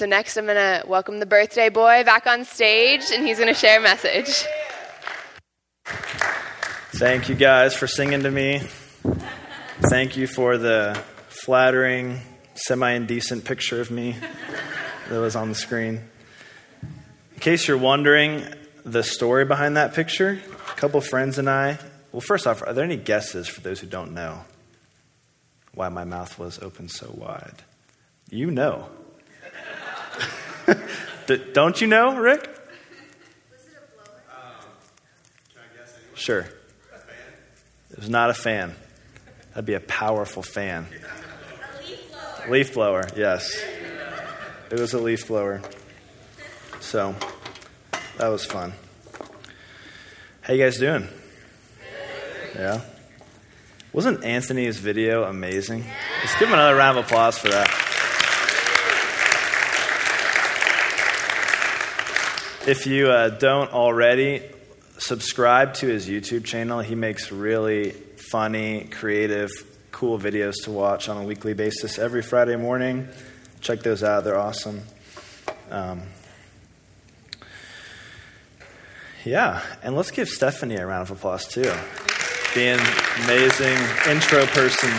so next, I'm going to welcome the birthday boy back on stage, and he's going to share a message. Thank you guys for singing to me. Thank you for the flattering, semi indecent picture of me that was on the screen. In case you're wondering the story behind that picture, a couple friends and I, well, first off, are there any guesses for those who don't know why my mouth was open so wide? You know. don't you know, Rick? Sure. It was not a fan. That'd be a powerful fan. A leaf blower. Leaf blower, yes. It was a leaf blower. So that was fun. How you guys doing? Yeah. Wasn't Anthony's video amazing? Let's give him another round of applause for that. If you uh, don't already, subscribe to his YouTube channel. He makes really funny, creative, cool videos to watch on a weekly basis every Friday morning. Check those out, they're awesome. Um, yeah, and let's give Stephanie a round of applause too. Being amazing intro person.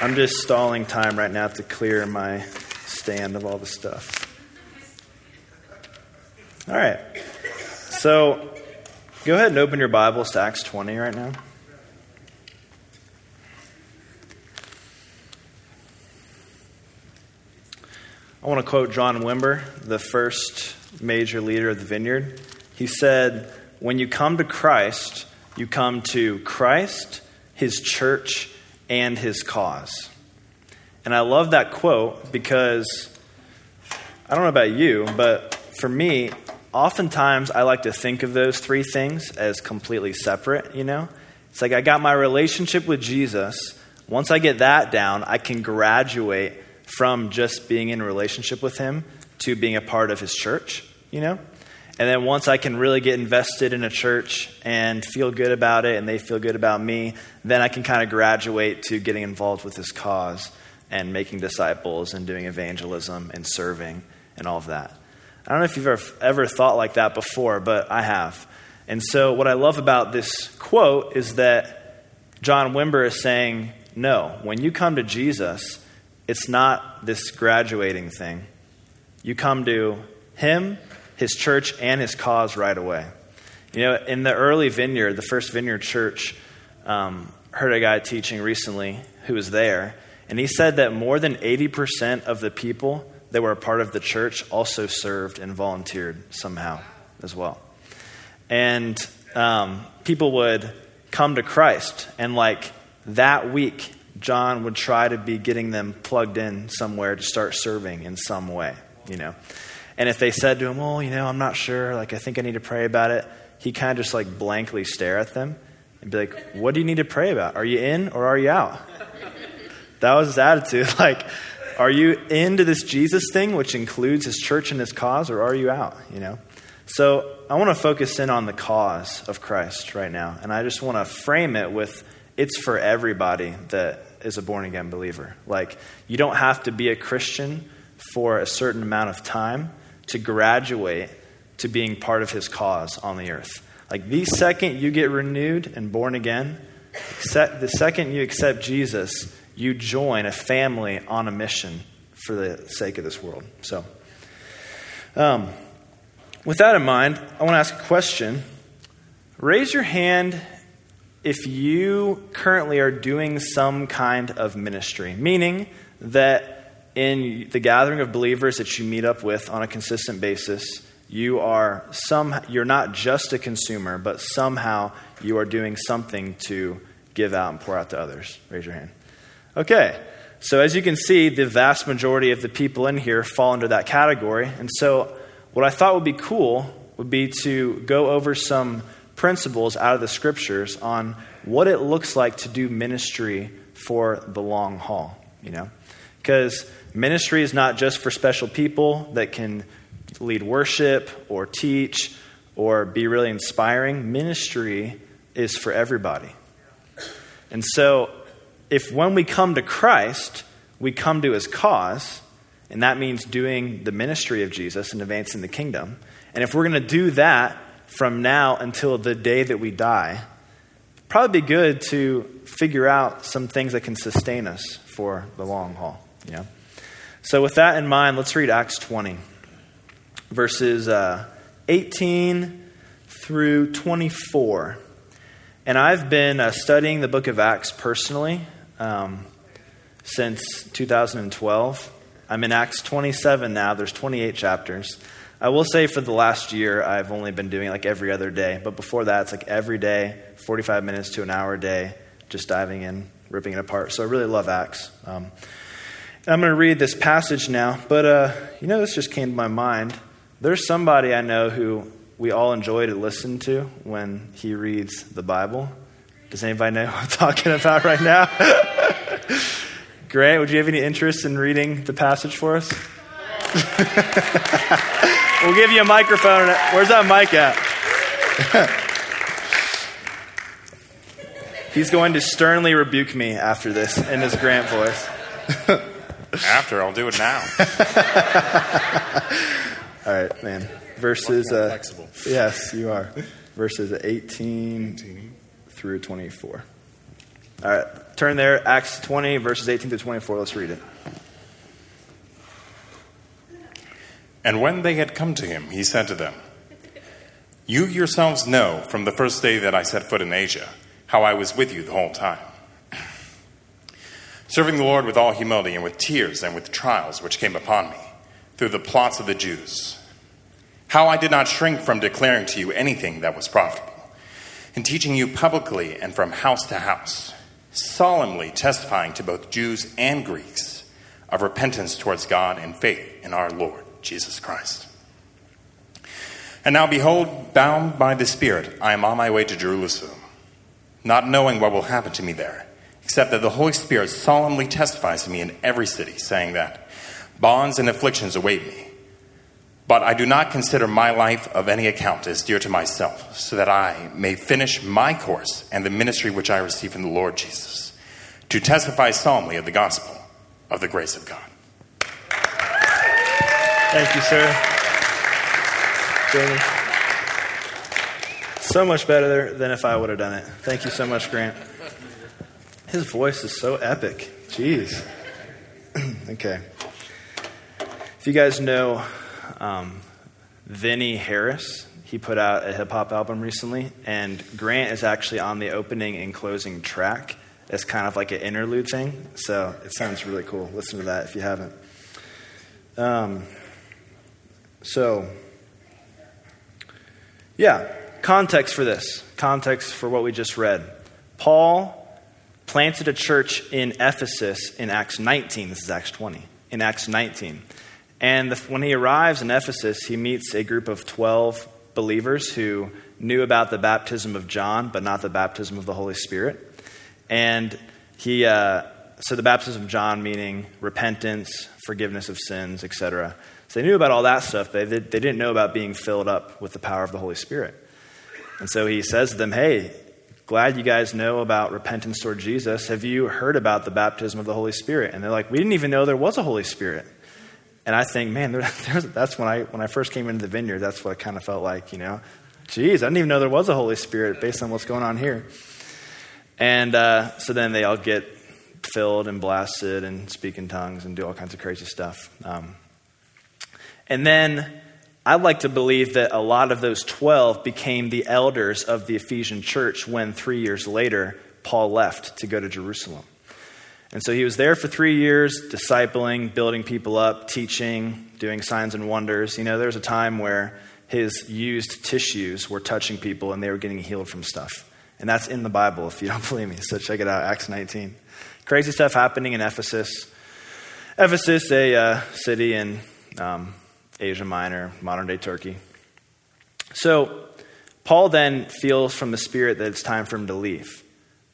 I'm just stalling time right now to clear my stand of all the stuff. All right. So go ahead and open your Bibles to Acts 20 right now. I want to quote John Wimber, the first major leader of the vineyard. He said, When you come to Christ, you come to Christ, his church, and his cause. And I love that quote because I don't know about you, but for me, oftentimes I like to think of those three things as completely separate, you know? It's like I got my relationship with Jesus. Once I get that down, I can graduate from just being in relationship with him to being a part of his church, you know? And then once I can really get invested in a church and feel good about it and they feel good about me, then I can kind of graduate to getting involved with his cause and making disciples and doing evangelism and serving and all of that. I don't know if you've ever, ever thought like that before, but I have. And so, what I love about this quote is that John Wimber is saying, no, when you come to Jesus, it's not this graduating thing. You come to Him, His church, and His cause right away. You know, in the early vineyard, the first vineyard church, um, heard a guy teaching recently who was there, and he said that more than 80% of the people that were a part of the church also served and volunteered somehow as well. And um, people would come to Christ, and like that week, John would try to be getting them plugged in somewhere to start serving in some way, you know. And if they said to him, Well, you know, I'm not sure, like, I think I need to pray about it, he kind of just like blankly stare at them and be like, What do you need to pray about? Are you in or are you out? That was his attitude. Like, are you into this Jesus thing, which includes his church and his cause, or are you out? You know? So I want to focus in on the cause of Christ right now. And I just want to frame it with it's for everybody that is a born again believer. Like, you don't have to be a Christian for a certain amount of time to graduate to being part of his cause on the earth. Like, the second you get renewed and born again, the second you accept Jesus, you join a family on a mission for the sake of this world. So, um, with that in mind, I want to ask a question. Raise your hand if you currently are doing some kind of ministry, meaning that in the gathering of believers that you meet up with on a consistent basis, you are some you're not just a consumer, but somehow you are doing something to give out and pour out to others. Raise your hand. Okay, so as you can see, the vast majority of the people in here fall under that category. And so, what I thought would be cool would be to go over some principles out of the scriptures on what it looks like to do ministry for the long haul, you know? Because ministry is not just for special people that can lead worship or teach or be really inspiring. Ministry is for everybody. And so if when we come to Christ, we come to his cause, And that means doing the ministry of Jesus and advancing the kingdom. And if we're going to do that from now until the day that we die, probably be good to figure out some things that can sustain us for the long haul. Yeah. So with that in mind, let's read Acts 20, verses uh, 18 through 24. And I've been uh, studying the book of Acts personally um, since 2012. I'm in Acts 27 now. There's 28 chapters. I will say for the last year, I've only been doing like every other day. But before that, it's like every day, 45 minutes to an hour a day, just diving in, ripping it apart. So I really love Acts. Um, I'm going to read this passage now. But, uh, you know, this just came to my mind. There's somebody I know who we all enjoy to listen to when he reads the Bible. Does anybody know what I'm talking about right now? Grant, would you have any interest in reading the passage for us? we'll give you a microphone. Where's that mic at? He's going to sternly rebuke me after this in his Grant voice. after, I'll do it now. All right, man verses. Uh. Yes, you are. Verses 18, 18 through 24. All right, turn there. Acts 20, verses 18 to 24. Let's read it. And when they had come to him, he said to them, You yourselves know from the first day that I set foot in Asia how I was with you the whole time, serving the Lord with all humility and with tears and with trials which came upon me through the plots of the Jews how I did not shrink from declaring to you anything that was profitable, and teaching you publicly and from house to house, solemnly testifying to both Jews and Greeks of repentance towards God and faith in our Lord Jesus Christ. And now, behold, bound by the Spirit, I am on my way to Jerusalem, not knowing what will happen to me there, except that the Holy Spirit solemnly testifies to me in every city, saying that bonds and afflictions await me. But I do not consider my life of any account as dear to myself, so that I may finish my course and the ministry which I receive from the Lord Jesus, to testify solemnly of the gospel of the grace of God. Thank you, sir. Jamie. So much better than if I would have done it. Thank you so much, Grant. His voice is so epic. Jeez. okay. If you guys know um, Vinnie Harris. He put out a hip hop album recently, and Grant is actually on the opening and closing track as kind of like an interlude thing. So it sounds really cool. Listen to that if you haven't. Um, so, yeah, context for this, context for what we just read. Paul planted a church in Ephesus in Acts 19. This is Acts 20. In Acts 19. And the, when he arrives in Ephesus, he meets a group of 12 believers who knew about the baptism of John, but not the baptism of the Holy Spirit. And he, uh, so the baptism of John meaning repentance, forgiveness of sins, etc. So they knew about all that stuff, but they, they didn't know about being filled up with the power of the Holy Spirit. And so he says to them, Hey, glad you guys know about repentance toward Jesus. Have you heard about the baptism of the Holy Spirit? And they're like, We didn't even know there was a Holy Spirit. And I think, man, that's when I, when I first came into the vineyard, that's what it kind of felt like, you know. Geez, I didn't even know there was a Holy Spirit based on what's going on here. And uh, so then they all get filled and blasted and speak in tongues and do all kinds of crazy stuff. Um, and then I'd like to believe that a lot of those 12 became the elders of the Ephesian church when three years later Paul left to go to Jerusalem. And so he was there for three years, discipling, building people up, teaching, doing signs and wonders. You know, there was a time where his used tissues were touching people and they were getting healed from stuff. And that's in the Bible if you don't believe me. So check it out, Acts 19. Crazy stuff happening in Ephesus. Ephesus, a uh, city in um, Asia Minor, modern day Turkey. So Paul then feels from the Spirit that it's time for him to leave.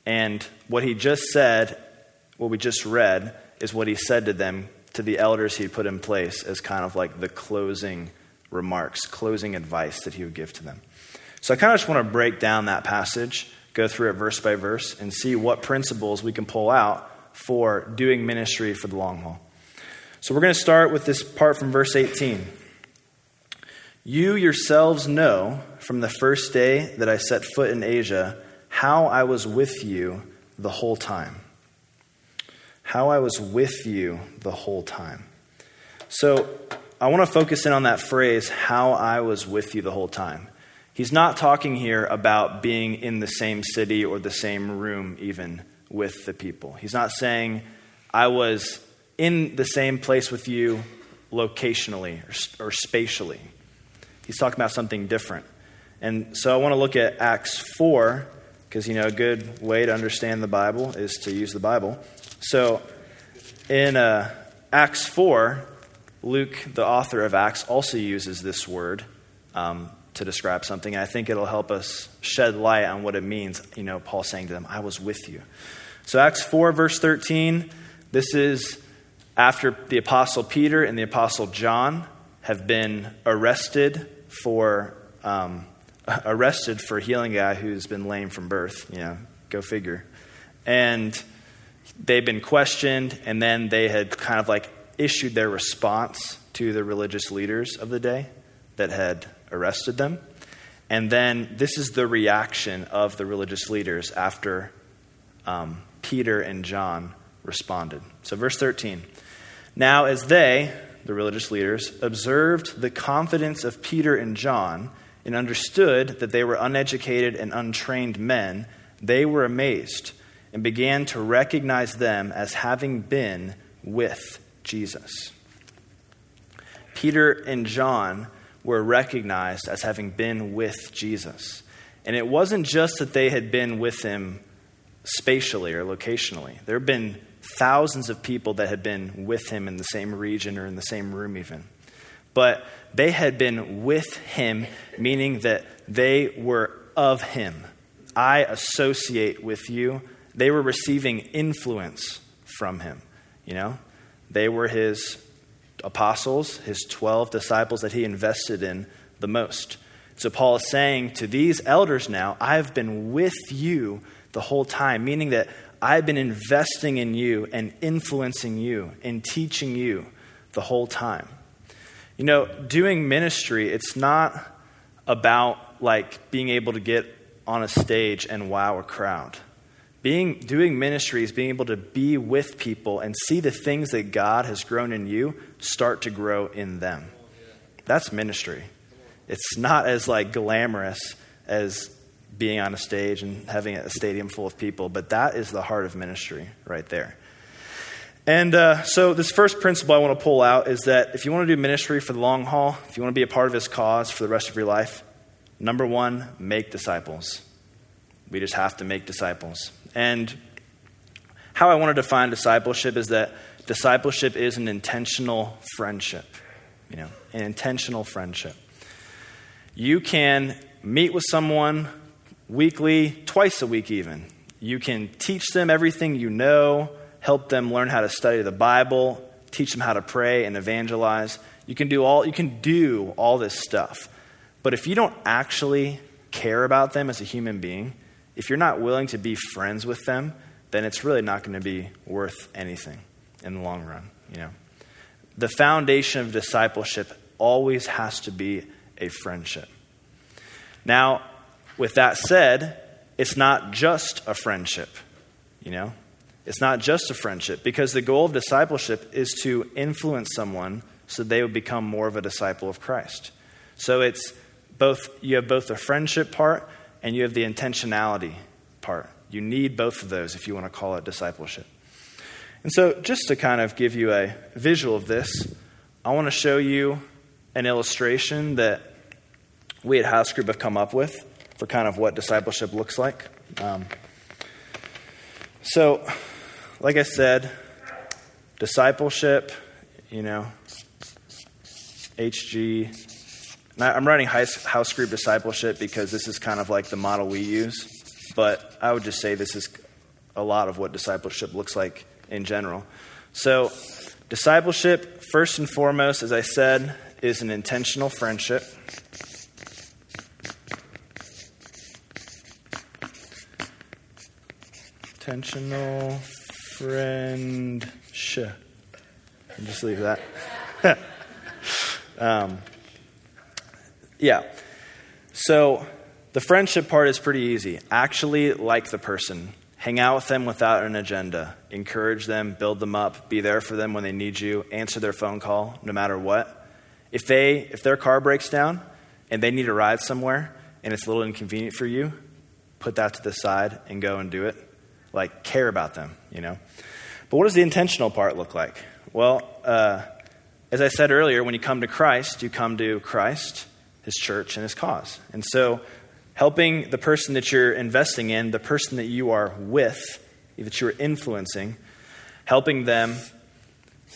And what he just said what we just read is what he said to them, to the elders he put in place, as kind of like the closing remarks, closing advice that he would give to them. So I kind of just want to break down that passage, go through it verse by verse, and see what principles we can pull out for doing ministry for the long haul. So we're going to start with this part from verse 18. You yourselves know from the first day that I set foot in Asia how I was with you the whole time. How I was with you the whole time. So I want to focus in on that phrase, how I was with you the whole time. He's not talking here about being in the same city or the same room, even with the people. He's not saying, I was in the same place with you locationally or, or spatially. He's talking about something different. And so I want to look at Acts 4, because, you know, a good way to understand the Bible is to use the Bible. So in uh, Acts 4, Luke, the author of Acts, also uses this word um, to describe something. And I think it'll help us shed light on what it means, you know, Paul saying to them, I was with you. So, Acts 4, verse 13, this is after the Apostle Peter and the Apostle John have been arrested for. Um, arrested for healing a guy who's been lame from birth. You know, go figure. And they've been questioned, and then they had kind of like issued their response to the religious leaders of the day that had arrested them. And then this is the reaction of the religious leaders after um, Peter and John responded. So, verse 13. Now, as they, the religious leaders, observed the confidence of Peter and John and understood that they were uneducated and untrained men, they were amazed and began to recognize them as having been with Jesus. Peter and John were recognized as having been with Jesus. And it wasn't just that they had been with him spatially or locationally, there had been thousands of people that had been with him in the same region or in the same room, even. But they had been with him, meaning that they were of him. I associate with you. They were receiving influence from him, you know? They were his apostles, his 12 disciples that he invested in the most. So Paul is saying to these elders now, I've been with you the whole time, meaning that I've been investing in you and influencing you and teaching you the whole time. You know, doing ministry, it's not about like being able to get on a stage and wow a crowd. Being, doing ministry is being able to be with people and see the things that God has grown in you start to grow in them. That's ministry. It's not as like glamorous as being on a stage and having a stadium full of people, but that is the heart of ministry right there. And uh, so, this first principle I want to pull out is that if you want to do ministry for the long haul, if you want to be a part of his cause for the rest of your life, number one, make disciples. We just have to make disciples. And how I want to define discipleship is that discipleship is an intentional friendship. You know, an intentional friendship. You can meet with someone weekly, twice a week even. You can teach them everything you know help them learn how to study the Bible, teach them how to pray and evangelize. You can do all, you can do all this stuff. But if you don't actually care about them as a human being, if you're not willing to be friends with them, then it's really not going to be worth anything in the long run, you know. The foundation of discipleship always has to be a friendship. Now, with that said, it's not just a friendship, you know. It's not just a friendship, because the goal of discipleship is to influence someone so they would become more of a disciple of Christ. So it's both, you have both the friendship part and you have the intentionality part. You need both of those if you want to call it discipleship. And so, just to kind of give you a visual of this, I want to show you an illustration that we at House Group have come up with for kind of what discipleship looks like. Um, so, like I said, discipleship, you know, HG. I'm writing house group discipleship because this is kind of like the model we use, but I would just say this is a lot of what discipleship looks like in general. So, discipleship, first and foremost, as I said, is an intentional friendship. Intentional friendship. just leave that. um, yeah. So the friendship part is pretty easy. Actually, like the person. Hang out with them without an agenda. Encourage them, build them up, be there for them when they need you, answer their phone call no matter what. If, they, if their car breaks down and they need a ride somewhere and it's a little inconvenient for you, put that to the side and go and do it. Like, care about them, you know? But what does the intentional part look like? Well, uh, as I said earlier, when you come to Christ, you come to Christ, His church, and His cause. And so, helping the person that you're investing in, the person that you are with, that you're influencing, helping them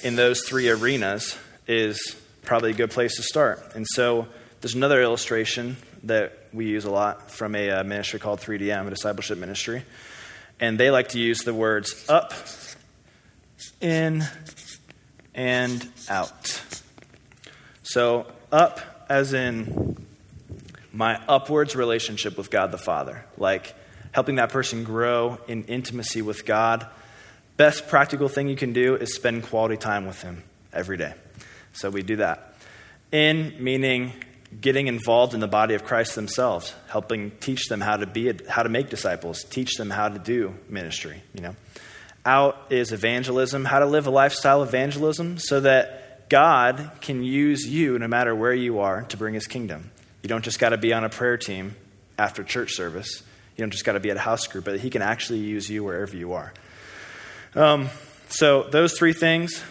in those three arenas is probably a good place to start. And so, there's another illustration that we use a lot from a uh, ministry called 3DM, a discipleship ministry. And they like to use the words up, in, and out. So, up as in my upwards relationship with God the Father, like helping that person grow in intimacy with God. Best practical thing you can do is spend quality time with Him every day. So, we do that. In, meaning getting involved in the body of Christ themselves, helping teach them how to be how to make disciples, teach them how to do ministry, you know. Out is evangelism, how to live a lifestyle of evangelism so that God can use you no matter where you are to bring his kingdom. You don't just got to be on a prayer team after church service. You don't just got to be at a house group, but he can actually use you wherever you are. Um, so those three things.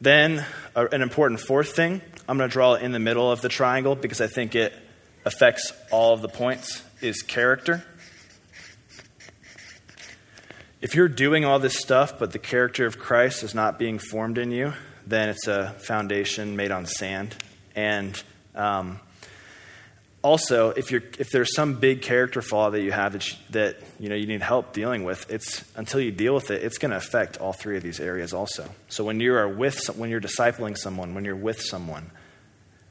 Then uh, an important fourth thing I'm going to draw it in the middle of the triangle because I think it affects all of the points, is character. If you're doing all this stuff, but the character of Christ is not being formed in you, then it's a foundation made on sand. And um, also, if, you're, if there's some big character flaw that you have that, you, that you, know, you need help dealing with, it's, until you deal with it, it's going to affect all three of these areas also. So when you are with, when you're discipling someone, when you're with someone,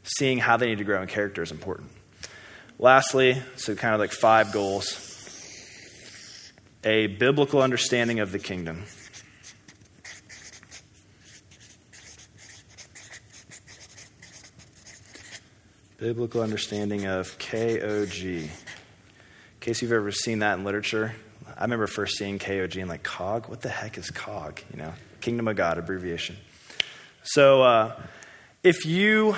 seeing how they need to grow in character is important. Lastly, so kind of like five goals a biblical understanding of the kingdom. Biblical understanding of KOG. In case you've ever seen that in literature, I remember first seeing KOG and like COG. What the heck is COG? You know, Kingdom of God abbreviation. So, uh, if you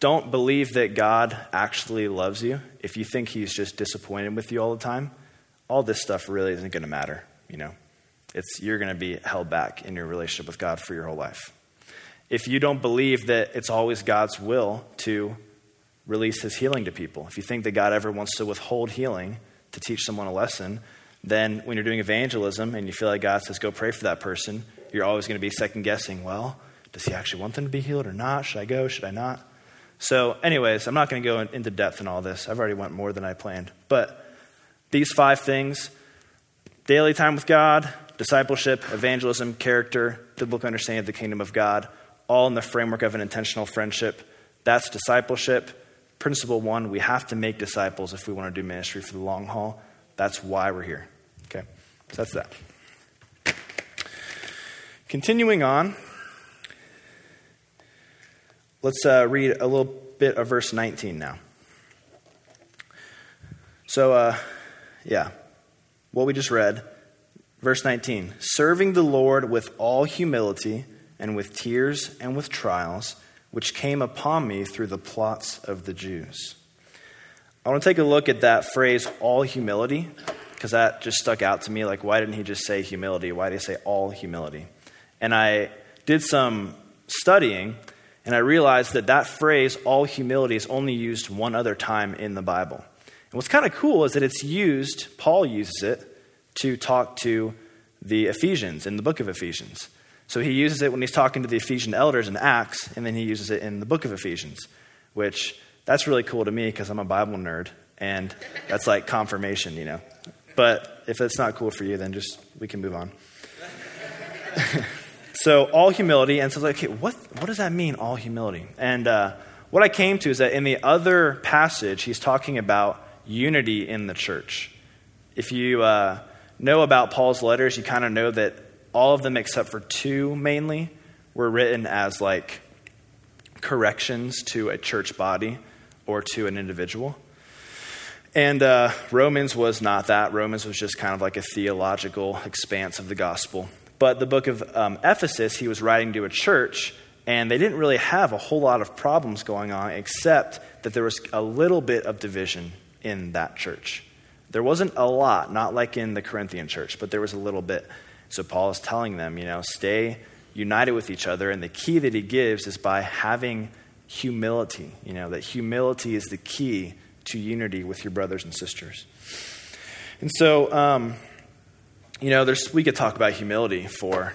don't believe that God actually loves you, if you think He's just disappointed with you all the time, all this stuff really isn't going to matter. You know, it's you're going to be held back in your relationship with God for your whole life. If you don't believe that it's always God's will to release his healing to people. If you think that God ever wants to withhold healing to teach someone a lesson, then when you're doing evangelism and you feel like God says, go pray for that person, you're always going to be second guessing, well, does he actually want them to be healed or not? Should I go? Should I not? So, anyways, I'm not going to go into depth in all this. I've already went more than I planned. But these five things daily time with God, discipleship, evangelism, character, biblical understanding of the kingdom of God, all in the framework of an intentional friendship. That's discipleship. Principle one, we have to make disciples if we want to do ministry for the long haul. That's why we're here. Okay? So that's that. Continuing on, let's uh, read a little bit of verse 19 now. So, uh, yeah, what we just read, verse 19 serving the Lord with all humility and with tears and with trials which came upon me through the plots of the Jews. I want to take a look at that phrase, all humility, because that just stuck out to me. Like, why didn't he just say humility? Why did he say all humility? And I did some studying, and I realized that that phrase, all humility, is only used one other time in the Bible. And what's kind of cool is that it's used, Paul uses it to talk to the Ephesians in the book of Ephesians. So he uses it when he's talking to the Ephesian elders in Acts, and then he uses it in the book of Ephesians, which that's really cool to me because I'm a Bible nerd, and that's like confirmation, you know. But if it's not cool for you, then just we can move on. so all humility, and so like, okay, what what does that mean? All humility, and uh, what I came to is that in the other passage, he's talking about unity in the church. If you uh, know about Paul's letters, you kind of know that all of them except for two mainly were written as like corrections to a church body or to an individual. And uh, Romans was not that. Romans was just kind of like a theological expanse of the gospel. But the book of um, Ephesus, he was writing to a church, and they didn't really have a whole lot of problems going on, except that there was a little bit of division in that church. There wasn't a lot, not like in the Corinthian church, but there was a little bit. So Paul is telling them, you know, stay united with each other. And the key that he gives is by having humility, you know, that humility is the key to unity with your brothers and sisters. And so, um, you know, there's, we could talk about humility for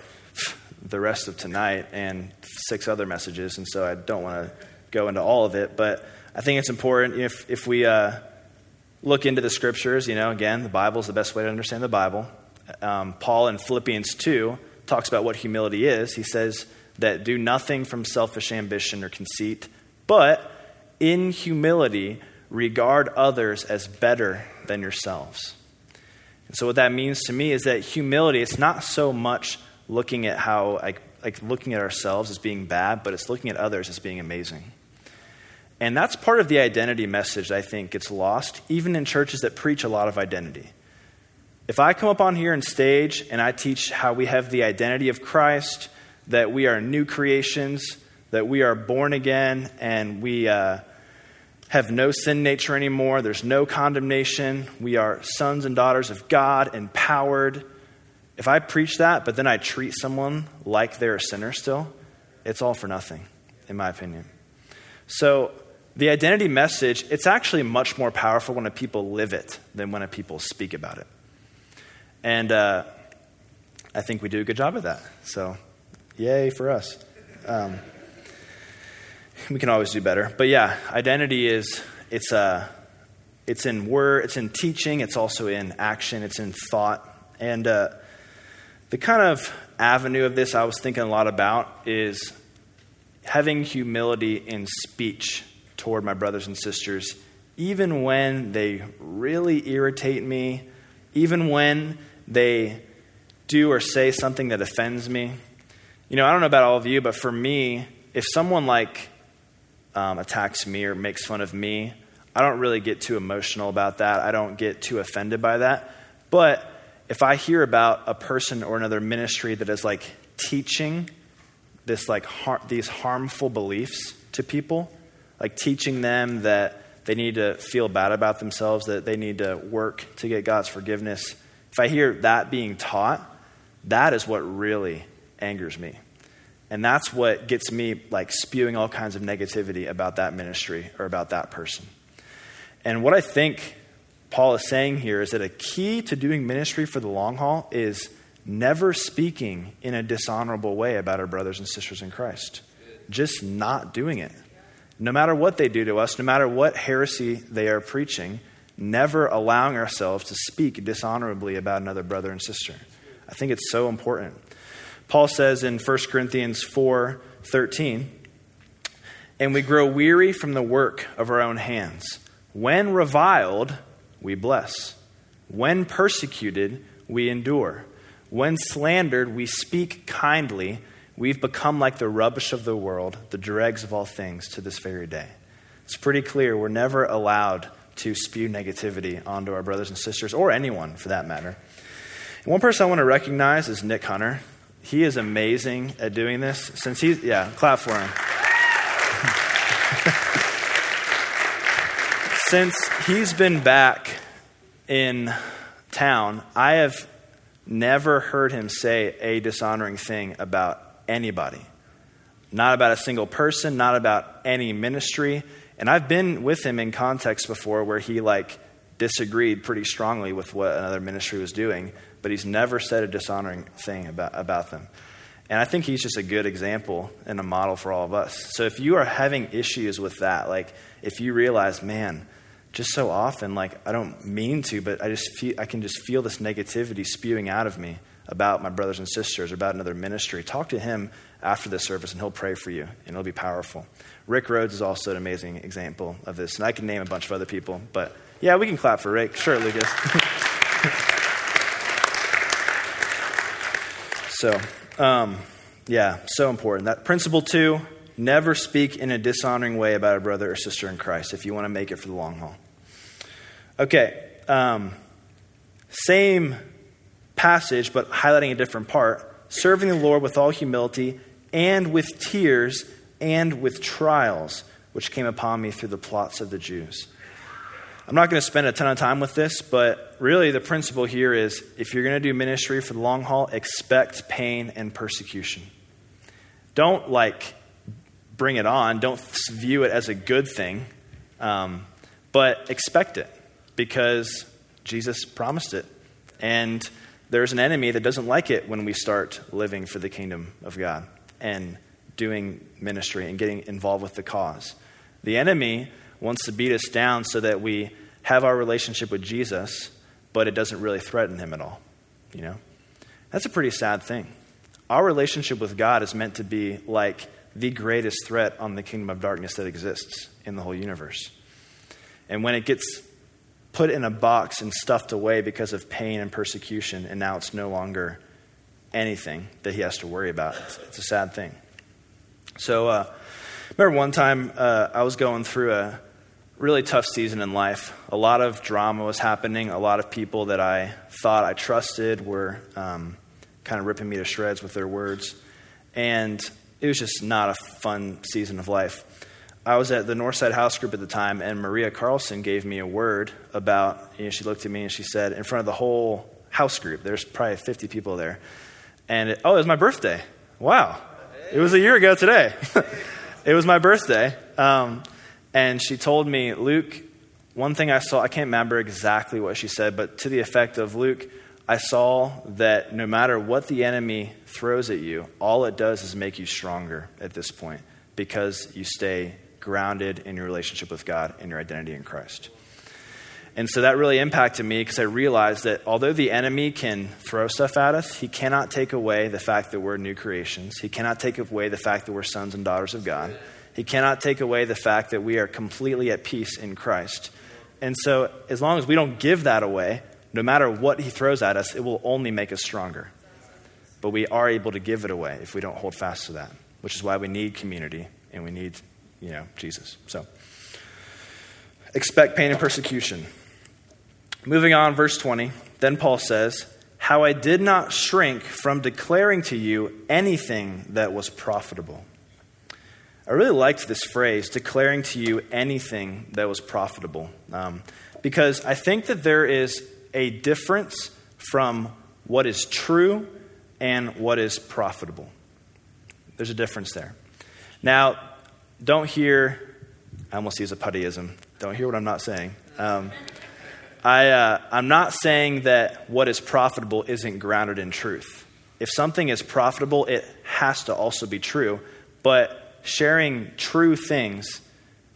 the rest of tonight and six other messages, and so I don't want to go into all of it, but I think it's important if, if we uh, look into the scriptures, you know, again, the Bible is the best way to understand the Bible. Um, Paul in Philippians 2 talks about what humility is. He says that do nothing from selfish ambition or conceit, but in humility, regard others as better than yourselves. And so, what that means to me is that humility, it's not so much looking at how, like, like looking at ourselves as being bad, but it's looking at others as being amazing. And that's part of the identity message I think gets lost, even in churches that preach a lot of identity. If I come up on here and stage and I teach how we have the identity of Christ, that we are new creations, that we are born again, and we uh, have no sin nature anymore, there's no condemnation, we are sons and daughters of God, empowered. If I preach that, but then I treat someone like they're a sinner still, it's all for nothing, in my opinion. So, the identity message, it's actually much more powerful when people live it than when people speak about it. And uh, I think we do a good job of that. So, yay for us. Um, we can always do better. But yeah, identity is, it's, uh, it's in word, it's in teaching, it's also in action, it's in thought. And uh, the kind of avenue of this I was thinking a lot about is having humility in speech toward my brothers and sisters, even when they really irritate me, even when they do or say something that offends me. You know, I don't know about all of you, but for me, if someone like um, attacks me or makes fun of me, I don't really get too emotional about that. I don't get too offended by that. But if I hear about a person or another ministry that is like teaching this like har- these harmful beliefs to people, like teaching them that they need to feel bad about themselves, that they need to work to get God's forgiveness. If I hear that being taught, that is what really angers me. And that's what gets me like spewing all kinds of negativity about that ministry or about that person. And what I think Paul is saying here is that a key to doing ministry for the long haul is never speaking in a dishonorable way about our brothers and sisters in Christ. Just not doing it no matter what they do to us, no matter what heresy they are preaching, never allowing ourselves to speak dishonorably about another brother and sister. I think it's so important. Paul says in 1 Corinthians 4 13, and we grow weary from the work of our own hands. When reviled, we bless. When persecuted, we endure. When slandered, we speak kindly We've become like the rubbish of the world, the dregs of all things to this very day. It's pretty clear we're never allowed to spew negativity onto our brothers and sisters, or anyone for that matter. One person I want to recognize is Nick Hunter. He is amazing at doing this. Since he's, yeah, clap for him. Since he's been back in town, I have never heard him say a dishonoring thing about anybody. Not about a single person, not about any ministry. And I've been with him in context before where he like disagreed pretty strongly with what another ministry was doing, but he's never said a dishonoring thing about, about them. And I think he's just a good example and a model for all of us. So if you are having issues with that, like if you realize, man, just so often, like I don't mean to, but I just feel I can just feel this negativity spewing out of me about my brothers and sisters, or about another ministry, talk to him after the service and he'll pray for you and it'll be powerful. Rick Rhodes is also an amazing example of this. And I can name a bunch of other people, but yeah, we can clap for Rick. Sure, Lucas. so, um, Yeah, so important. That principle two never speak in a dishonoring way about a brother or sister in Christ if you want to make it for the long haul. Okay, um, same passage, but highlighting a different part. Serving the Lord with all humility and with tears and with trials, which came upon me through the plots of the Jews. I'm not going to spend a ton of time with this, but really the principle here is if you're going to do ministry for the long haul, expect pain and persecution. Don't like bring it on, don't view it as a good thing, um, but expect it because Jesus promised it. And there's an enemy that doesn't like it when we start living for the kingdom of God and doing ministry and getting involved with the cause. The enemy wants to beat us down so that we have our relationship with Jesus, but it doesn't really threaten him at all. You know? That's a pretty sad thing. Our relationship with God is meant to be like the greatest threat on the kingdom of darkness that exists in the whole universe. And when it gets put in a box and stuffed away because of pain and persecution, and now it's no longer anything that he has to worry about, it's, it's a sad thing. So, uh, remember one time uh, I was going through a really tough season in life. A lot of drama was happening. A lot of people that I thought I trusted were um, kind of ripping me to shreds with their words. And it was just not a fun season of life. I was at the Northside House Group at the time, and Maria Carlson gave me a word about, you know, she looked at me and she said, in front of the whole house group, there's probably 50 people there. And, it, oh, it was my birthday. Wow. It was a year ago today. it was my birthday. Um, and she told me, Luke, one thing I saw, I can't remember exactly what she said, but to the effect of, Luke, I saw that no matter what the enemy throws at you, all it does is make you stronger at this point because you stay grounded in your relationship with God and your identity in Christ. And so that really impacted me because I realized that although the enemy can throw stuff at us, he cannot take away the fact that we're new creations. He cannot take away the fact that we're sons and daughters of God. He cannot take away the fact that we are completely at peace in Christ. And so, as long as we don't give that away, no matter what he throws at us, it will only make us stronger. But we are able to give it away if we don't hold fast to that, which is why we need community and we need, you know, Jesus. So expect pain and persecution. Moving on, verse 20. Then Paul says, How I did not shrink from declaring to you anything that was profitable. I really liked this phrase, declaring to you anything that was profitable, um, because I think that there is a difference from what is true and what is profitable. There's a difference there. Now, don't hear, I almost use a puttyism. Don't hear what I'm not saying. Um, I, uh, I'm not saying that what is profitable isn't grounded in truth. If something is profitable, it has to also be true. But sharing true things,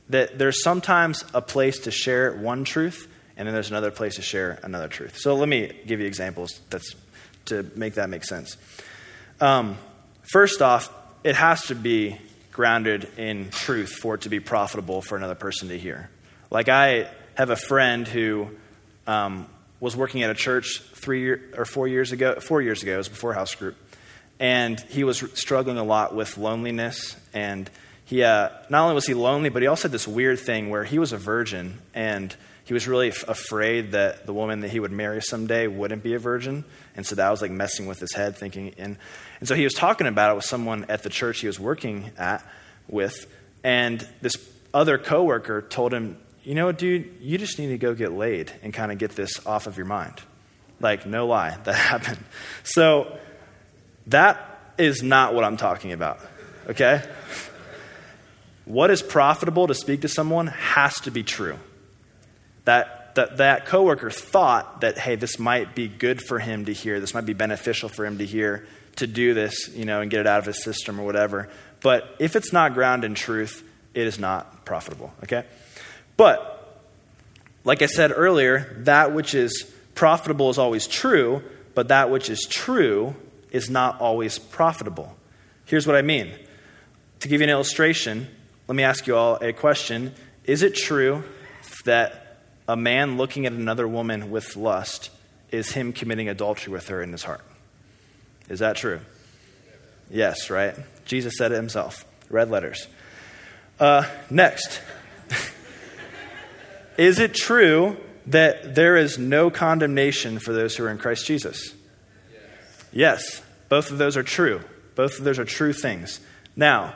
that there's sometimes a place to share one truth, and then there's another place to share another truth. So let me give you examples that's to make that make sense. Um, first off, it has to be grounded in truth for it to be profitable for another person to hear. Like I have a friend who um, was working at a church three year, or four years ago. Four years ago, it was before house group, and he was struggling a lot with loneliness and he uh, not only was he lonely, but he also had this weird thing where he was a virgin and he was really f- afraid that the woman that he would marry someday wouldn't be a virgin. And so that was like messing with his head, thinking. And, and so he was talking about it with someone at the church he was working at with. And this other coworker told him, You know, dude, you just need to go get laid and kind of get this off of your mind. Like, no lie, that happened. So that is not what I'm talking about, okay? What is profitable to speak to someone has to be true that, that that coworker thought that, hey, this might be good for him to hear, this might be beneficial for him to hear, to do this, you know, and get it out of his system or whatever. But if it's not grounded in truth, it is not profitable, okay? But, like I said earlier, that which is profitable is always true, but that which is true is not always profitable. Here's what I mean. To give you an illustration, let me ask you all a question. Is it true that a man looking at another woman with lust is him committing adultery with her in his heart. Is that true? Yes, right? Jesus said it himself. Red letters. Uh, next. is it true that there is no condemnation for those who are in Christ Jesus? Yes, both of those are true. Both of those are true things. Now,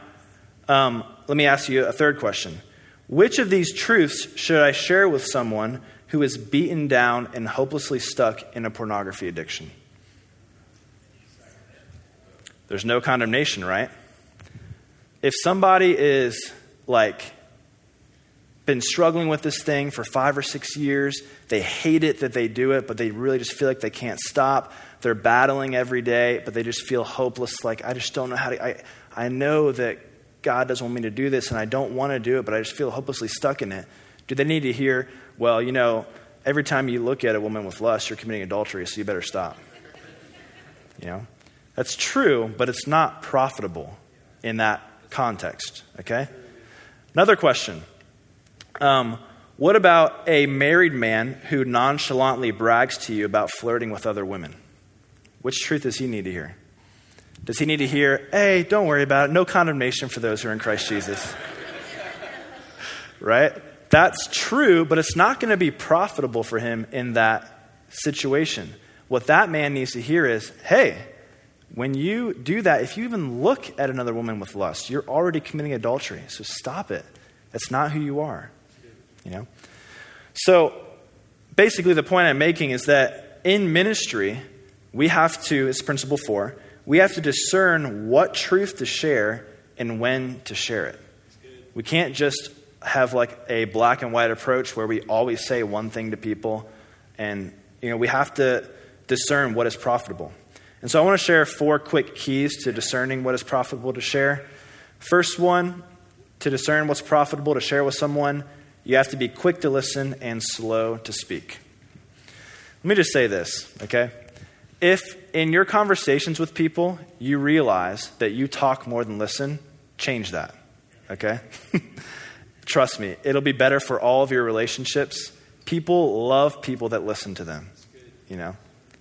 um, let me ask you a third question. Which of these truths should I share with someone who is beaten down and hopelessly stuck in a pornography addiction? There's no condemnation, right? If somebody is like been struggling with this thing for five or six years. They hate it that they do it, but they really just feel like they can't stop. They're battling every day, but they just feel hopeless. Like, I just don't know how to. I, I know that God doesn't want me to do this, and I don't want to do it, but I just feel hopelessly stuck in it. Do they need to hear, well, you know, every time you look at a woman with lust, you're committing adultery, so you better stop? You know? That's true, but it's not profitable in that context, okay? Another question um, What about a married man who nonchalantly brags to you about flirting with other women? Which truth does he need to hear? Does he need to hear, hey, don't worry about it, no condemnation for those who are in Christ Jesus? right? That's true, but it's not going to be profitable for him in that situation. What that man needs to hear is, hey, when you do that, if you even look at another woman with lust, you're already committing adultery. So stop it. That's not who you are. You know? So basically the point I'm making is that in ministry, we have to, it's principle four, we have to discern what truth to share and when to share it. We can't just have like a black and white approach where we always say one thing to people and you know we have to discern what is profitable and so I want to share four quick keys to discerning what is profitable to share. First one, to discern what's profitable to share with someone, you have to be quick to listen and slow to speak. Let me just say this, okay? If in your conversations with people you realize that you talk more than listen, change that, okay? Trust me, it'll be better for all of your relationships. People love people that listen to them, you know?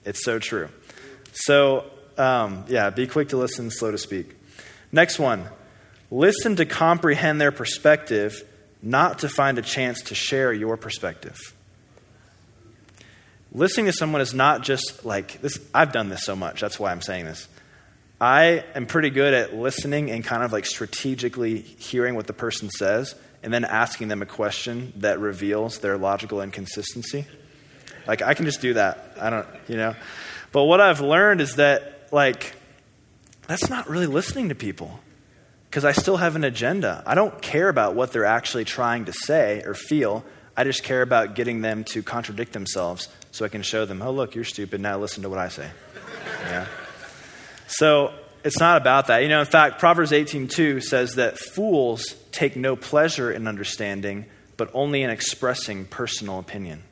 It's so true. So, um, yeah, be quick to listen, slow to speak. Next one listen to comprehend their perspective, not to find a chance to share your perspective. Listening to someone is not just like this. I've done this so much. That's why I'm saying this. I am pretty good at listening and kind of like strategically hearing what the person says and then asking them a question that reveals their logical inconsistency. Like, I can just do that. I don't, you know. But what I've learned is that, like, that's not really listening to people because I still have an agenda. I don't care about what they're actually trying to say or feel. I just care about getting them to contradict themselves so I can show them, oh, look, you're stupid. Now listen to what I say. Yeah. So it's not about that. You know, in fact, Proverbs 18:2 says that fools take no pleasure in understanding, but only in expressing personal opinion.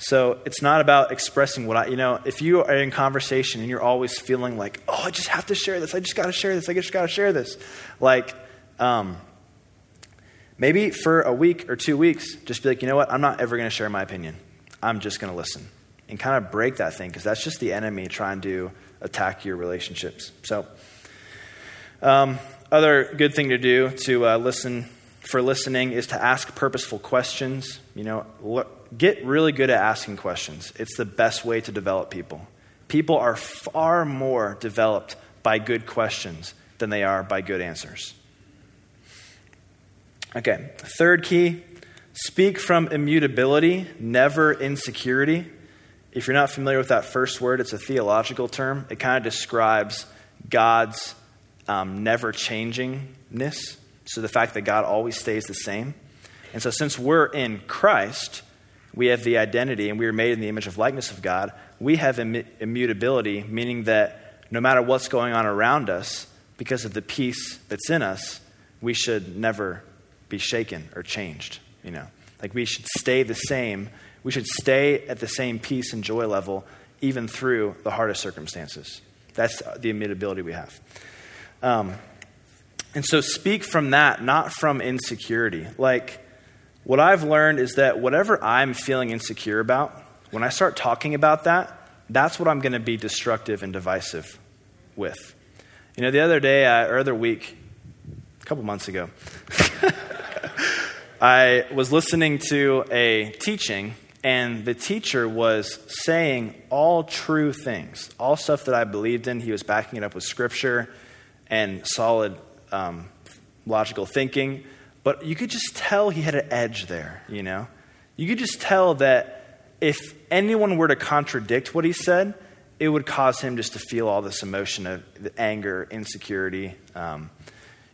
So it's not about expressing what I, you know, if you are in conversation and you're always feeling like, oh, I just have to share this, I just got to share this, I just got to share this. Like, um, maybe for a week or two weeks, just be like, you know what, I'm not ever going to share my opinion. I'm just going to listen and kind of break that thing because that's just the enemy trying to attack your relationships. So, um, other good thing to do to uh, listen for listening is to ask purposeful questions. You know, look, get really good at asking questions. It's the best way to develop people. People are far more developed by good questions than they are by good answers. Okay, third key speak from immutability, never insecurity. If you're not familiar with that first word, it's a theological term. It kind of describes God's um, never changingness. So the fact that God always stays the same. And so, since we're in Christ, we have the identity and we are made in the image of likeness of God. We have Im- immutability, meaning that no matter what's going on around us, because of the peace that's in us, we should never be shaken or changed. You know, like we should stay the same. We should stay at the same peace and joy level, even through the hardest circumstances. That's the immutability we have. Um, and so speak from that, not from insecurity. Like, what I've learned is that whatever I'm feeling insecure about, when I start talking about that, that's what I'm going to be destructive and divisive with. You know, the other day, uh, or other week, a couple months ago, I was listening to a teaching, and the teacher was saying all true things, all stuff that I believed in. He was backing it up with scripture and solid um, logical thinking. But you could just tell he had an edge there, you know? You could just tell that if anyone were to contradict what he said, it would cause him just to feel all this emotion of anger, insecurity. Um,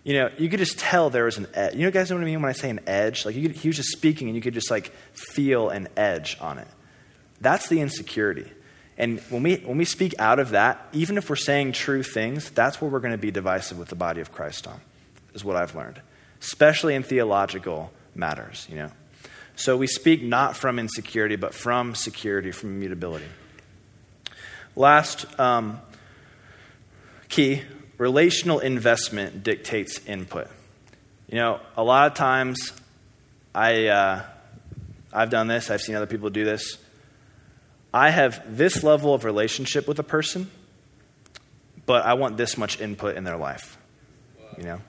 you know, you could just tell there was an edge. You know, guys know what I mean when I say an edge? Like, could, he was just speaking and you could just like feel an edge on it. That's the insecurity. And when we, when we speak out of that, even if we're saying true things, that's where we're going to be divisive with the body of Christ on, is what I've learned, especially in theological matters, you know. So we speak not from insecurity, but from security, from immutability. Last um, key relational investment dictates input. You know, a lot of times I, uh, I've done this, I've seen other people do this. I have this level of relationship with a person, but I want this much input in their life. You know?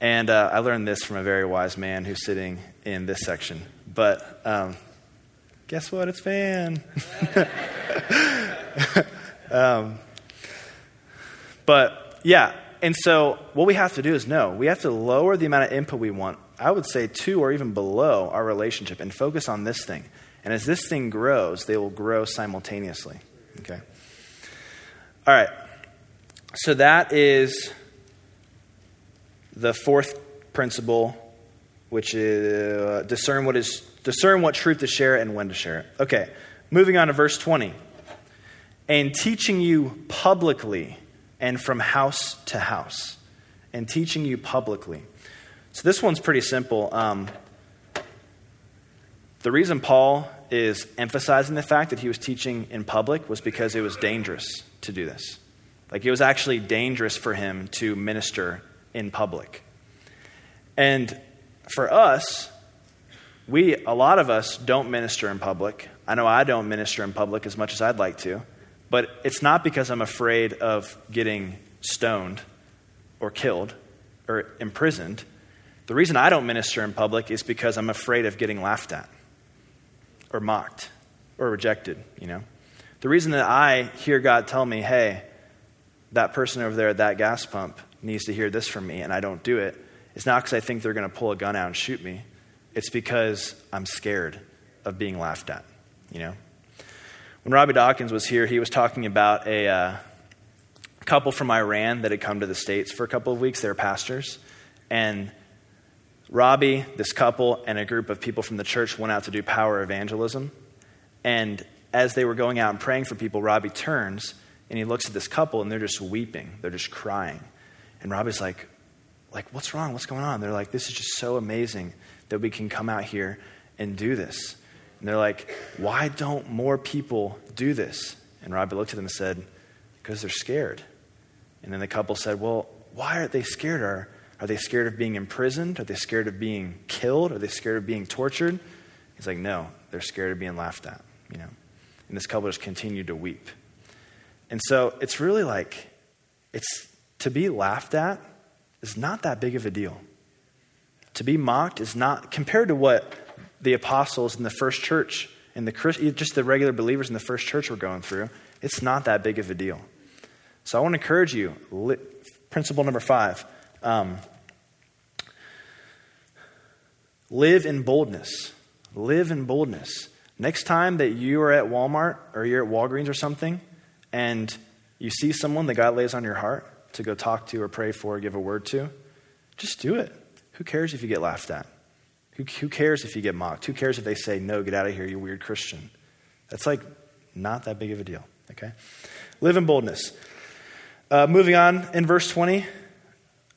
And uh, I learned this from a very wise man who's sitting in this section. But um, guess what? It's Van. um, but yeah, and so what we have to do is know we have to lower the amount of input we want. I would say two or even below our relationship and focus on this thing. And as this thing grows, they will grow simultaneously. Okay? All right. So that is the fourth principle, which is uh, discern what is discern what truth to share and when to share it. Okay. Moving on to verse 20. And teaching you publicly and from house to house, and teaching you publicly. So this one's pretty simple. Um, the reason Paul is emphasizing the fact that he was teaching in public was because it was dangerous to do this. Like it was actually dangerous for him to minister in public. And for us, we, a lot of us, don't minister in public. I know I don't minister in public as much as I'd like to. But it's not because I'm afraid of getting stoned or killed or imprisoned. The reason I don't minister in public is because I'm afraid of getting laughed at or mocked or rejected, you know. The reason that I hear God tell me, hey, that person over there at that gas pump needs to hear this from me, and I don't do it, is not because I think they're going to pull a gun out and shoot me. It's because I'm scared of being laughed at, you know. When Robby Dawkins was here, he was talking about a uh, couple from Iran that had come to the States for a couple of weeks. They were pastors. And Robby, this couple, and a group of people from the church went out to do power evangelism. And as they were going out and praying for people, Robby turns and he looks at this couple and they're just weeping. They're just crying. And Robby's like, like, what's wrong? What's going on? They're like, this is just so amazing that we can come out here and do this. And they're like, why don't more people do this? And Robby looked at them and said, because they're scared. And then the couple said, well, why are they scared? Are, are they scared of being imprisoned? Are they scared of being killed? Are they scared of being tortured? He's like, no, they're scared of being laughed at, you know. And this couple just continued to weep. And so it's really like, it's to be laughed at is not that big of a deal. To be mocked is not, compared to what the apostles in the first church and the just the regular believers in the first church were going through, it's not that big of a deal. So I want to encourage you. Principle number five: um, live in boldness. Live in boldness. Next time that you are at Walmart or you're at Walgreens or something, and you see someone that God lays on your heart to go talk to or pray for or give a word to, just do it. Who cares if you get laughed at? Who, who cares if you get mocked? Who cares if they say, no, get out of here, you weird Christian? That's like not that big of a deal, okay? Live in boldness. Uh, moving on in verse 20.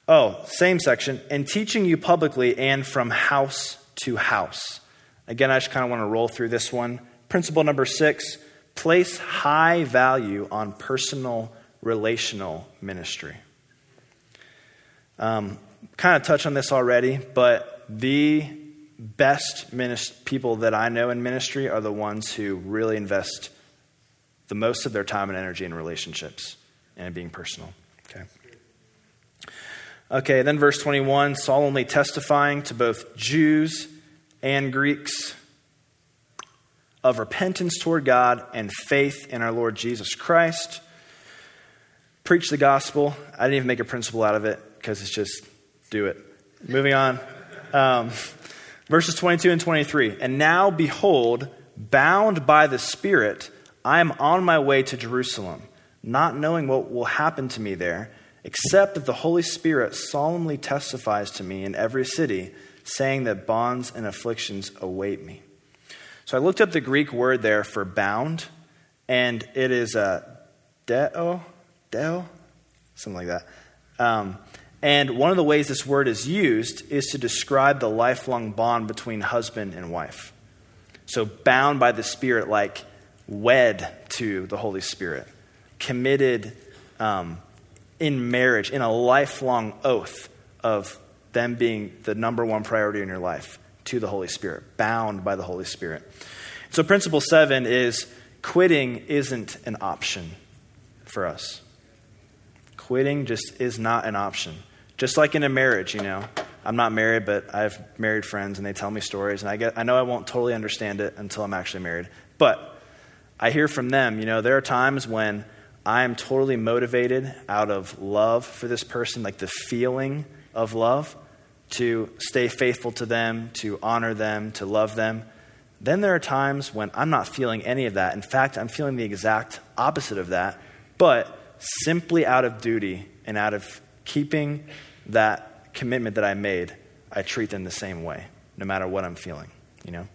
Oh, same section. And teaching you publicly and from house to house. Again, I just kind of want to roll through this one. Principle number six place high value on personal relational ministry. Um, kind of touched on this already, but the best minist- people that I know in ministry are the ones who really invest the most of their time and energy in relationships and being personal. Okay. Okay, then verse 21 solemnly testifying to both Jews and Greeks of repentance toward God and faith in our Lord Jesus Christ. Preach the gospel. I didn't even make a principle out of it because it's just do it. Moving on. Um, verses 22 and 23. And now, behold, bound by the Spirit, I am on my way to Jerusalem, not knowing what will happen to me there, except that the Holy Spirit solemnly testifies to me in every city, saying that bonds and afflictions await me. So I looked up the Greek word there for bound, and it is a deo, deo, something like that. Um, and one of the ways this word is used is to describe the lifelong bond between husband and wife. So, bound by the Spirit, like wed to the Holy Spirit, committed um, in marriage, in a lifelong oath of them being the number one priority in your life to the Holy Spirit, bound by the Holy Spirit. So, principle seven is quitting isn't an option for us. Quitting just is not an option. Just like in a marriage, you know. I'm not married, but I have married friends and they tell me stories, and I, get, I know I won't totally understand it until I'm actually married. But I hear from them, you know, there are times when I am totally motivated out of love for this person, like the feeling of love, to stay faithful to them, to honor them, to love them. Then there are times when I'm not feeling any of that. In fact, I'm feeling the exact opposite of that, but simply out of duty and out of keeping that commitment that I made, I treat them the same way, no matter what I'm feeling, you know?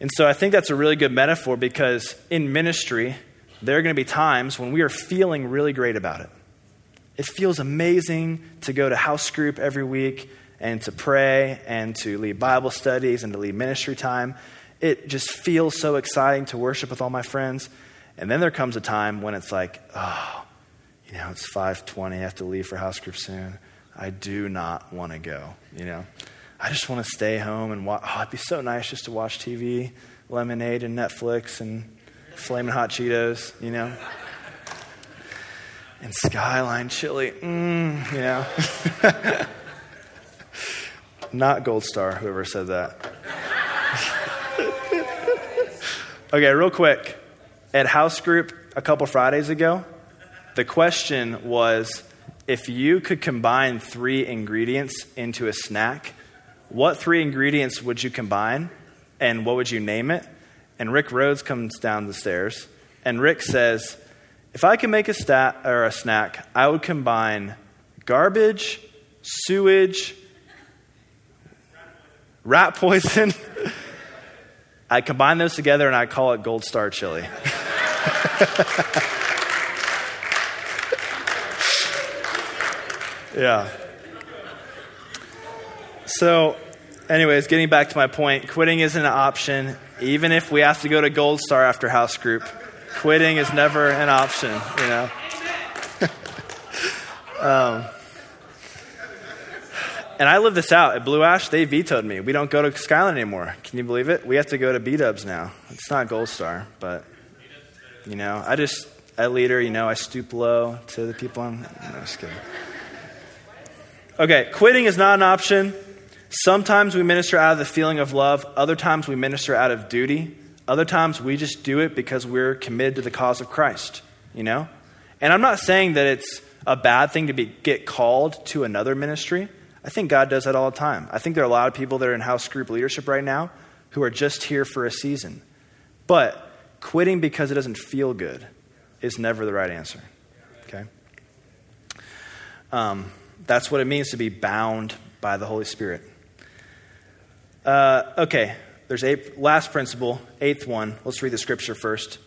And so I think that's a really good metaphor because in ministry, there are going to be times when we are feeling really great about it. It feels amazing to go to house group every week and to pray and to lead Bible studies and to lead ministry time. It just feels so exciting to worship with all my friends. And then there comes a time when it's like, oh, you know, it's 5:20, I have to leave for house group soon. I do not want to go, you know. I just want to stay home and watch. Oh, it'd be so nice just to watch TV, lemonade and Netflix and flaming hot Cheetos, you know. And Skyline chili, mm, you know. Not Gold Star, whoever said that. okay, real quick. At house group a couple Fridays ago, the question was if you could combine three ingredients into a snack, what three ingredients would you combine and what would you name it? And Rick Rhodes comes down the stairs and Rick says, If I can make a, stat, or a snack, I would combine garbage, sewage, rat poison. I combine those together and I call it Gold Star Chili. Yeah. So, anyways, getting back to my point, quitting isn't an option. Even if we have to go to Gold Star after house group, quitting is never an option, you know? um, and I live this out. At Blue Ash, they vetoed me. We don't go to Skyline anymore. Can you believe it? We have to go to B Dubs now. It's not Gold Star, but, you know, I just, at leader, you know, I stoop low to the people I'm, no, just kidding. Okay, quitting is not an option. Sometimes we minister out of the feeling of love, other times we minister out of duty, other times we just do it because we're committed to the cause of Christ, you know? And I'm not saying that it's a bad thing to be, get called to another ministry. I think God does that all the time. I think there are a lot of people that are in house group leadership right now who are just here for a season. But quitting because it doesn't feel good is never the right answer. Okay? Um, that's what it means to be bound by the Holy Spirit. Uh, okay, there's eight, last principle, eighth one. Let's read the scripture first.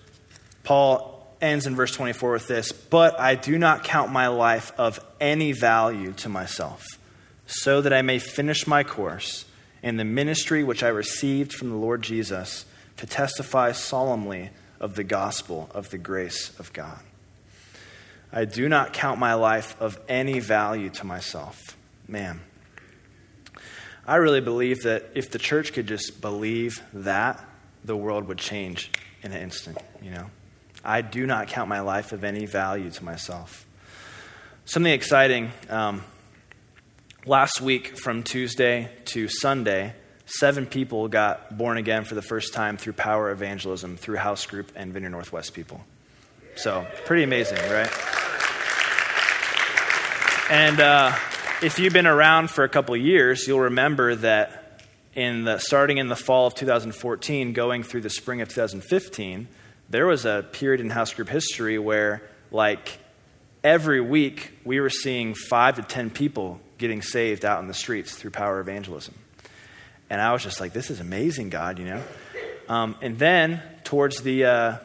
Paul ends in verse 24 with this But I do not count my life of any value to myself, so that I may finish my course in the ministry which I received from the Lord Jesus to testify solemnly of the gospel of the grace of God. I do not count my life of any value to myself. Man, I really believe that if the church could just believe that, the world would change in an instant, you know? I do not count my life of any value to myself. something exciting. Um, last week, from Tuesday to Sunday, seven people got born again for the first time through power evangelism through house group and Vineyard Northwest people. So, pretty amazing, right? And uh, if you've been around for a couple years, you'll remember that in the, starting in the fall of 2014, going through the spring of 2015, there was a period in house group history where, like, every week we were seeing five to ten people getting saved out in the streets through power evangelism. And I was just like, this is amazing, God, you know? Um, and then towards the uh,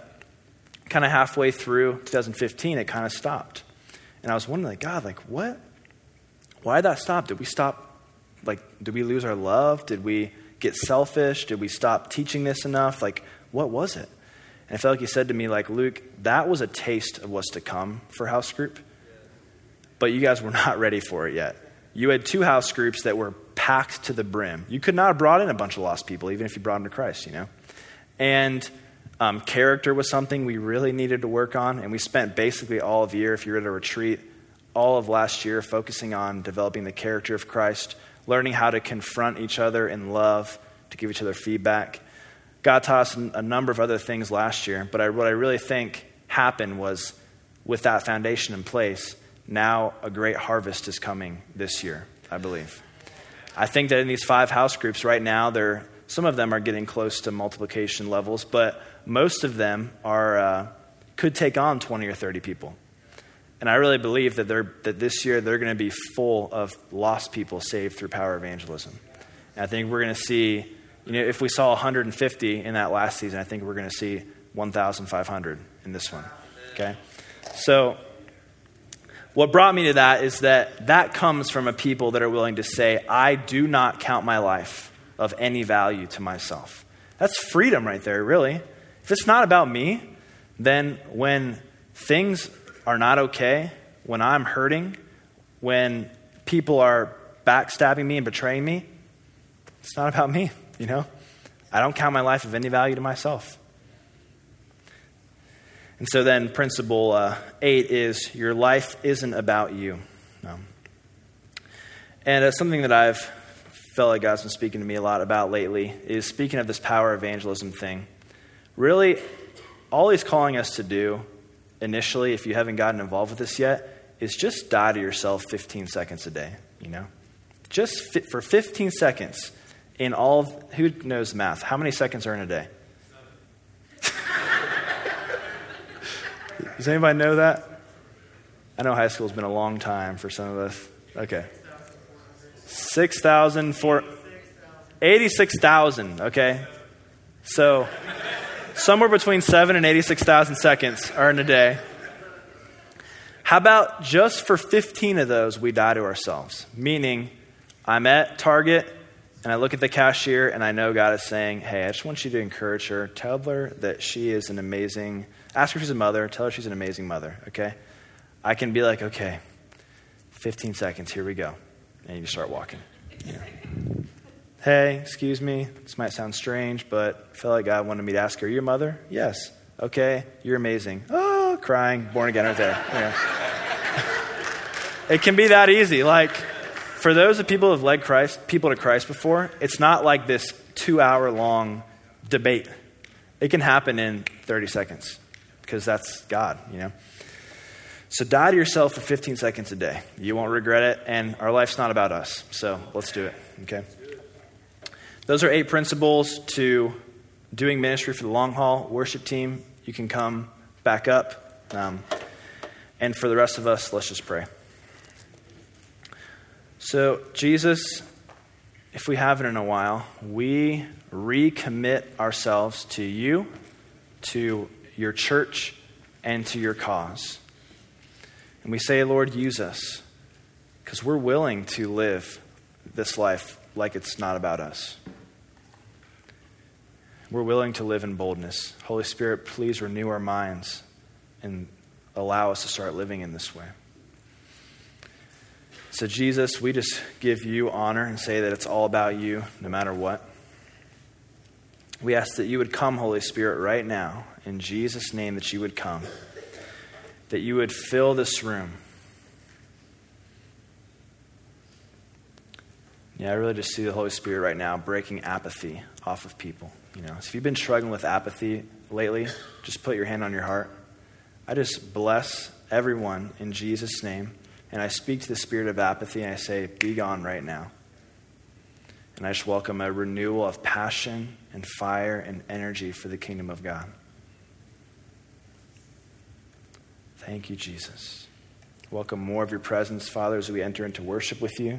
kind of halfway through 2015, it kind of stopped. And I was wondering, like, God, like, what? Why did that stop? Did we stop? Like, did we lose our love? Did we get selfish? Did we stop teaching this enough? Like, what was it? And I felt like he said to me, like, Luke, that was a taste of what's to come for house group, but you guys were not ready for it yet. You had two house groups that were packed to the brim. You could not have brought in a bunch of lost people, even if you brought them to Christ, you know? And um, character was something we really needed to work on, and we spent basically all of year, if you were at a retreat, all of last year focusing on developing the character of Christ, learning how to confront each other in love, to give each other feedback. God taught us a number of other things last year, but I, what I really think happened was with that foundation in place, now a great harvest is coming this year, I believe. I think that in these five house groups right now, there some of them are getting close to multiplication levels, but most of them are uh, could take on 20 or 30 people. And I really believe that, they're, that this year they're going to be full of lost people saved through power evangelism. And I think we're going to see you know, if we saw 150 in that last season, I think we're going to see 1,500 in this one. Okay? So, what brought me to that is that that comes from a people that are willing to say, I do not count my life of any value to myself. That's freedom right there, really. If it's not about me, then when things are not okay, when I'm hurting, when people are backstabbing me and betraying me, it's not about me. You know? I don't count my life of any value to myself. And so then, principle uh, eight is your life isn't about you. No. And uh, something that I've felt like God's been speaking to me a lot about lately is speaking of this power evangelism thing. Really, all He's calling us to do initially, if you haven't gotten involved with this yet, is just die to yourself 15 seconds a day, you know? Just for 15 seconds in all of, who knows math? How many seconds are in a day? Does anybody know that? I know high school's been a long time for some of us. Okay. 6,000 for 86,000, okay? So somewhere between 7 and 86,000 seconds are in a day. How about just for 15 of those we die to ourselves? Meaning, I'm at Target and I look at the cashier and I know God is saying, Hey, I just want you to encourage her. Tell her that she is an amazing, ask her if she's a mother. Tell her she's an amazing mother, okay? I can be like, Okay, 15 seconds, here we go. And you start walking. Know. Hey, excuse me, this might sound strange, but I feel like God wanted me to ask her, Your mother? Yes. Okay, you're amazing. Oh, crying, born again right there. Yeah. it can be that easy. Like, for those of people who have led Christ, people to Christ before, it's not like this two hour long debate. It can happen in 30 seconds because that's God, you know. So die to yourself for 15 seconds a day. You won't regret it, and our life's not about us. So let's do it, okay? Those are eight principles to doing ministry for the long haul. Worship team, you can come back up. Um, and for the rest of us, let's just pray. So, Jesus, if we haven't in a while, we recommit ourselves to you, to your church, and to your cause. And we say, Lord, use us, because we're willing to live this life like it's not about us. We're willing to live in boldness. Holy Spirit, please renew our minds and allow us to start living in this way. So, Jesus, we just give you honor and say that it's all about you no matter what. We ask that you would come, Holy Spirit, right now, in Jesus' name, that you would come, that you would fill this room, Yeah, I really just see the Holy Spirit right now breaking apathy off of people. You know, so if you've been struggling with apathy lately, just put your hand on your heart. I just bless everyone in Jesus' name, and I speak to the spirit of apathy, and I say, Be gone right now. And I just welcome a renewal of passion and fire and energy for the kingdom of God. Thank you, Jesus. Welcome more of your presence, Father, as we enter into worship with you.